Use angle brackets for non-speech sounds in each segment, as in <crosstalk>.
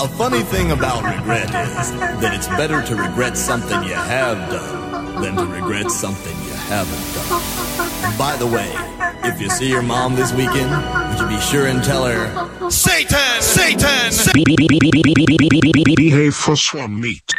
a funny thing about regret is that it's better to regret something you have done than to regret something you haven't done. By the way, if you see your mom this weekend, would you be sure and tell her, Satan! Satan! Satan! Behave for swan meat.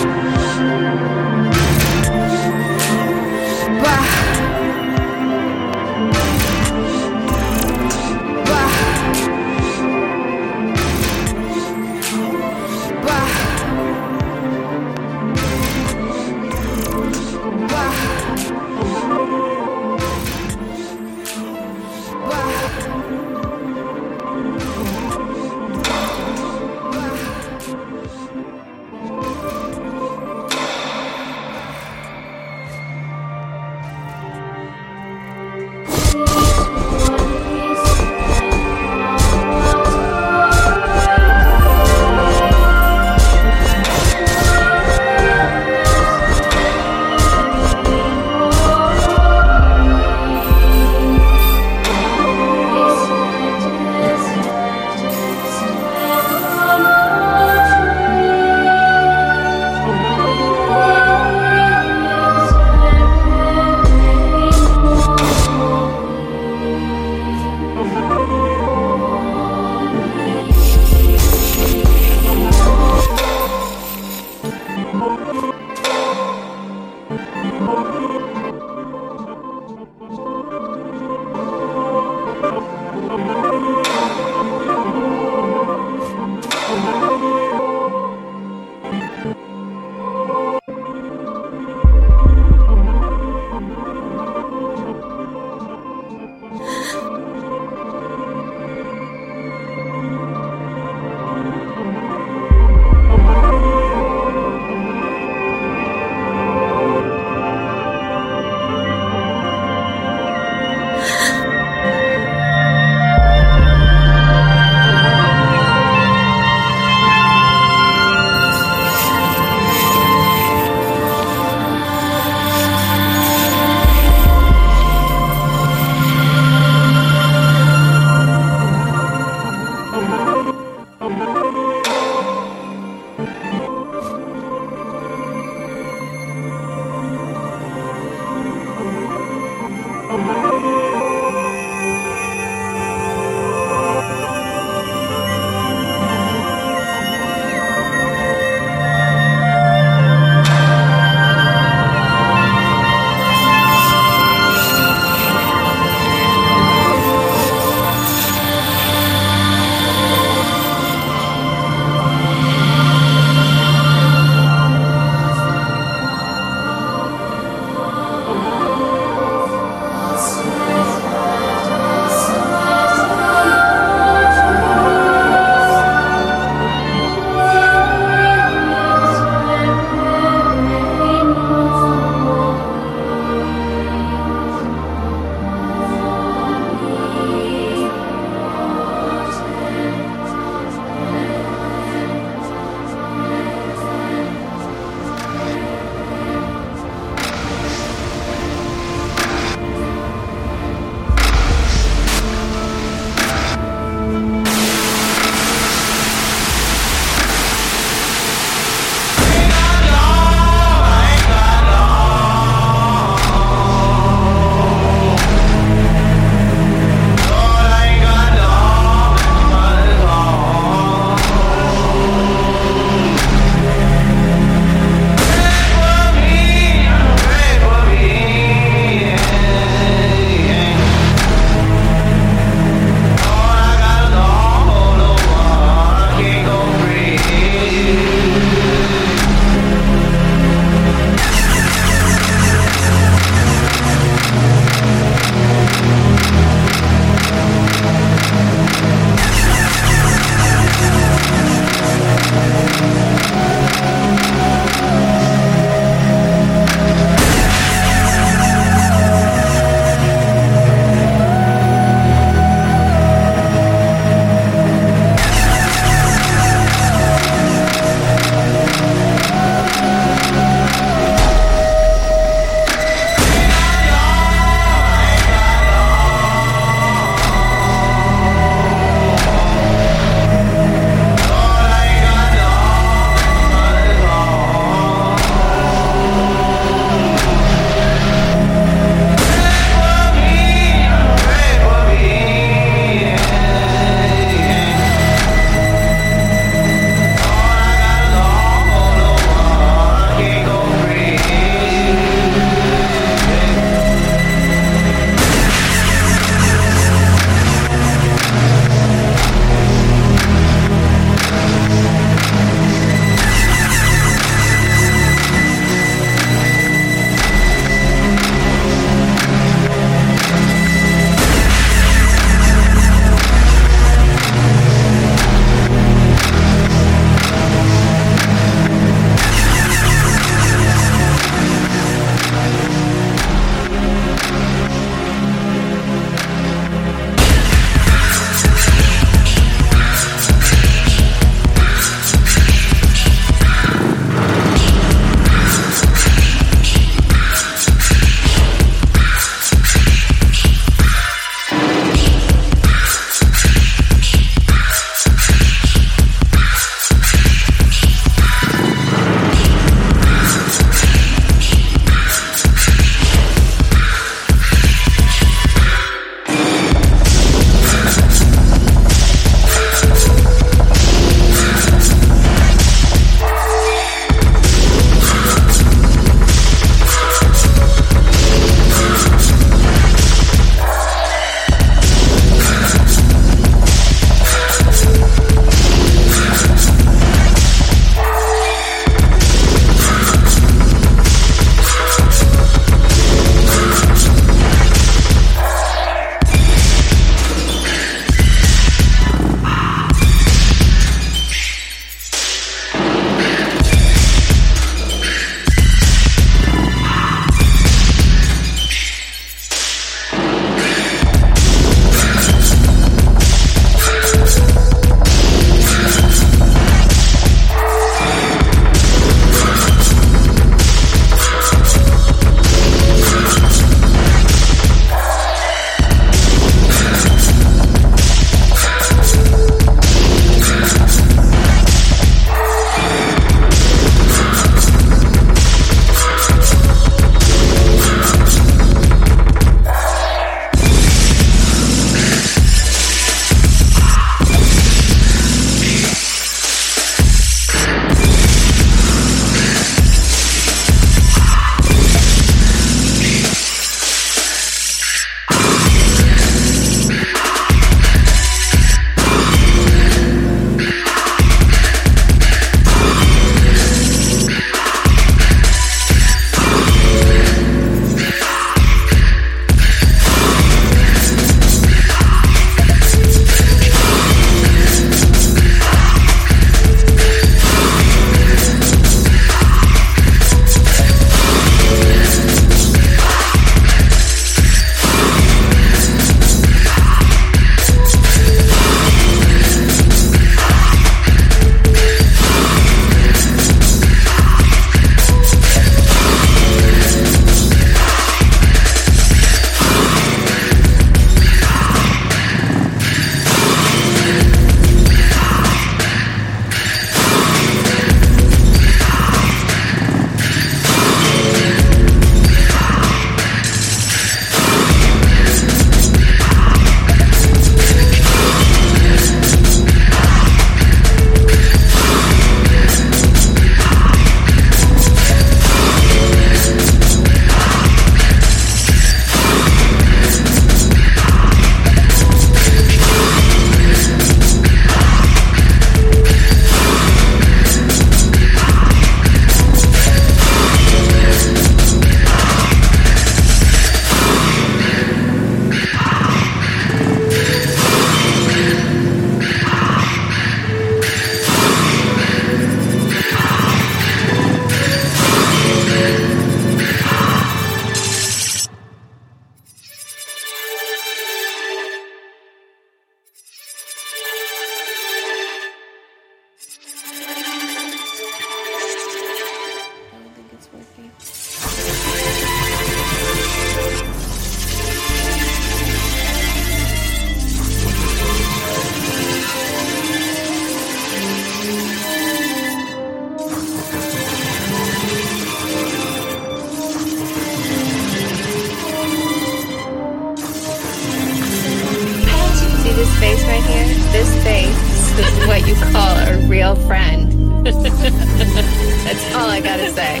face right here, this face this is what you call a real friend. <laughs> That's all I gotta say.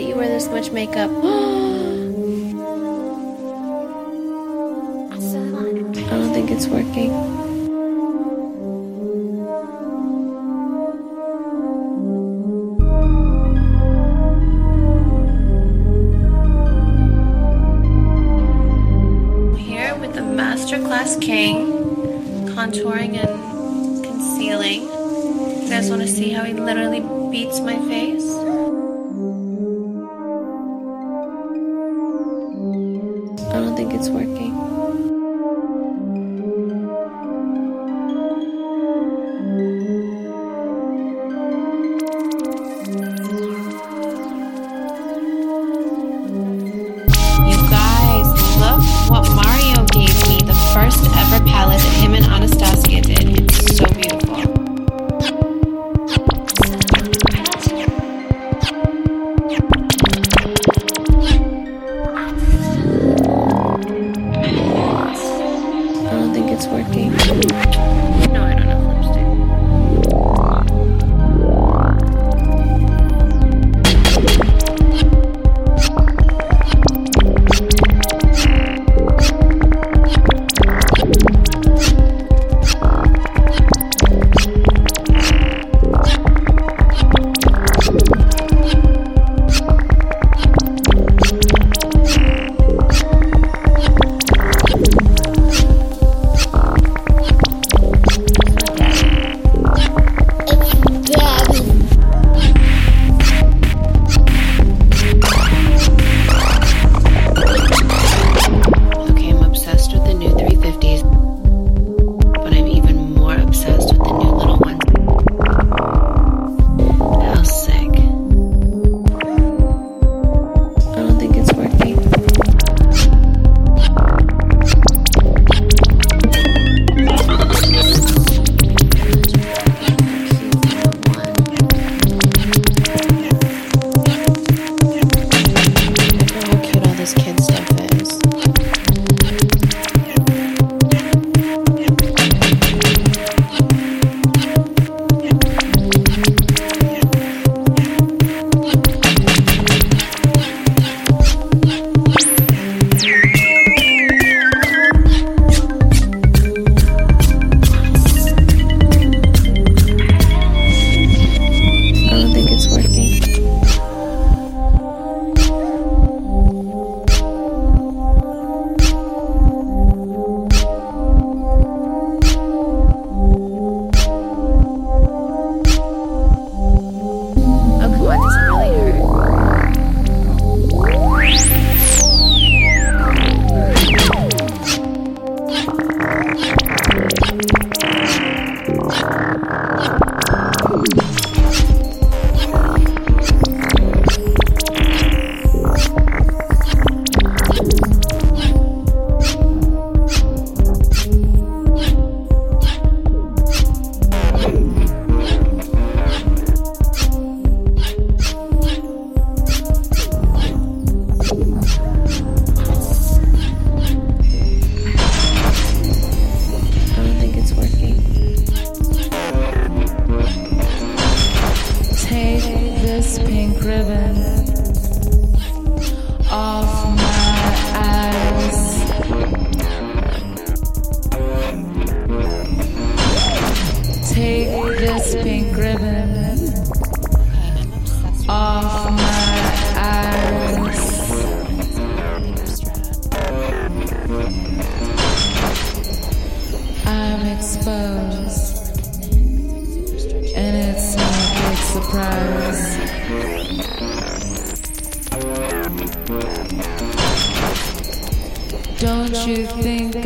let you wear this much makeup. <gasps> I don't think it's working. Here with the Masterclass King, contouring and concealing. You guys want to see how he literally beats my face? it's working.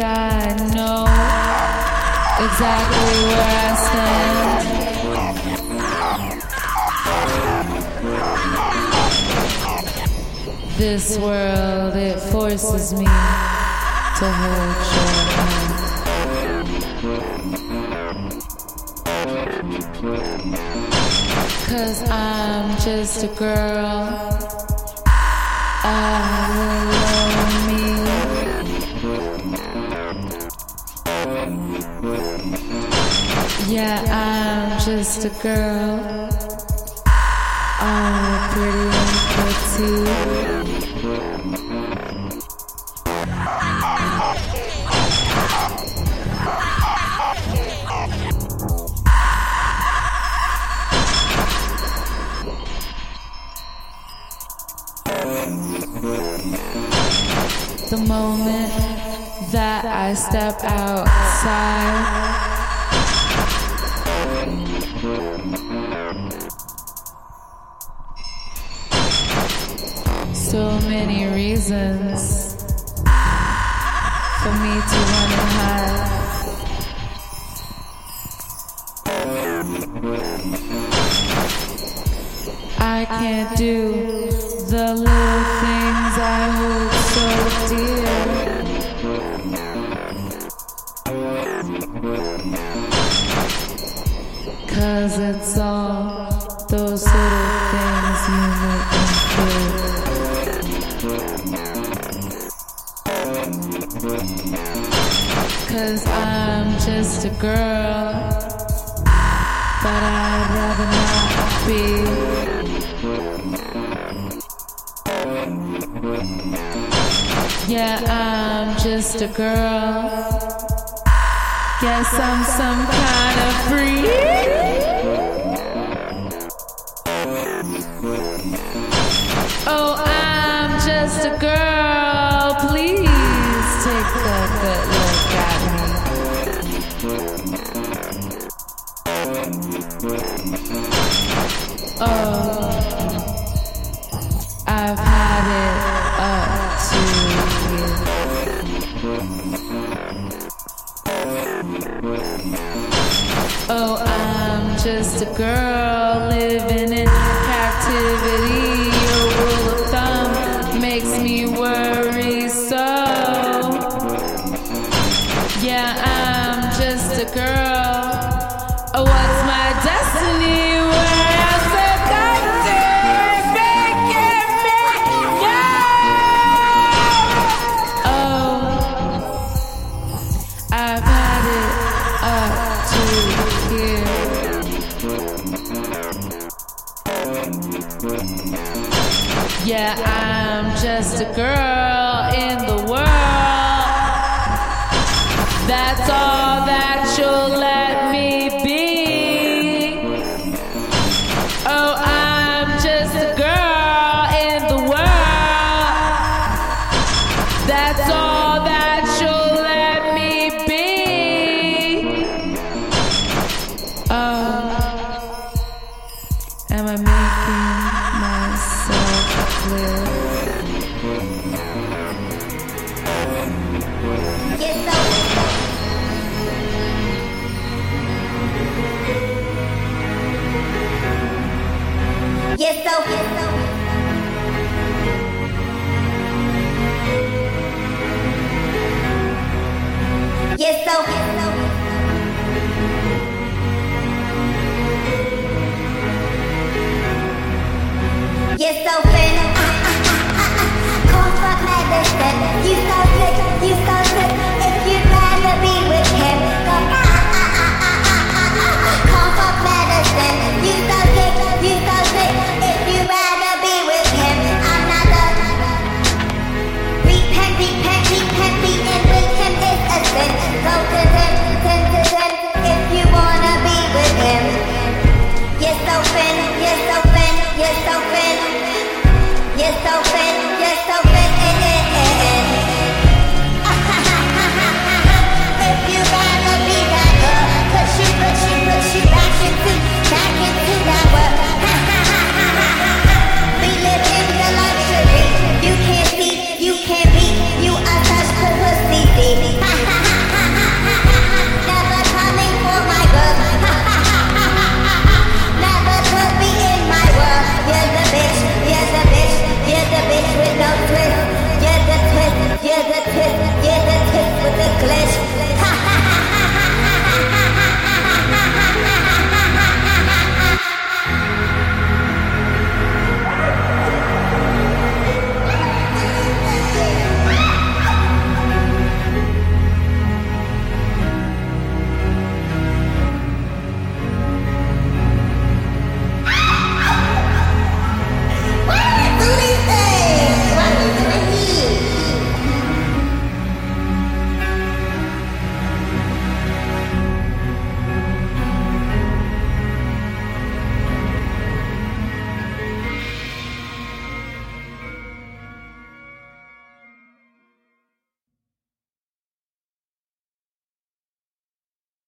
I know exactly where I stand? This world, it forces me to hold your hand. Cause I'm just a girl. I will love me. Yeah, I'm just a girl. I'm pretty and petite. The moment that I step outside. So many reasons for me to run and hide. I can't do the little things I hold so dear. Cause it's all those little things you make feel. Cause I'm just a girl, but I'd rather not be. Yeah, I'm just a girl. Guess I'm some kind of freak. Just a girl. Please take a good look at me. Oh, I've had it up to you. Oh, I'm just a girl living in captivity. Yeah, I'm just a girl in the world. That's all that Yes, so thin. <laughs> Cold fuck medicine. You so you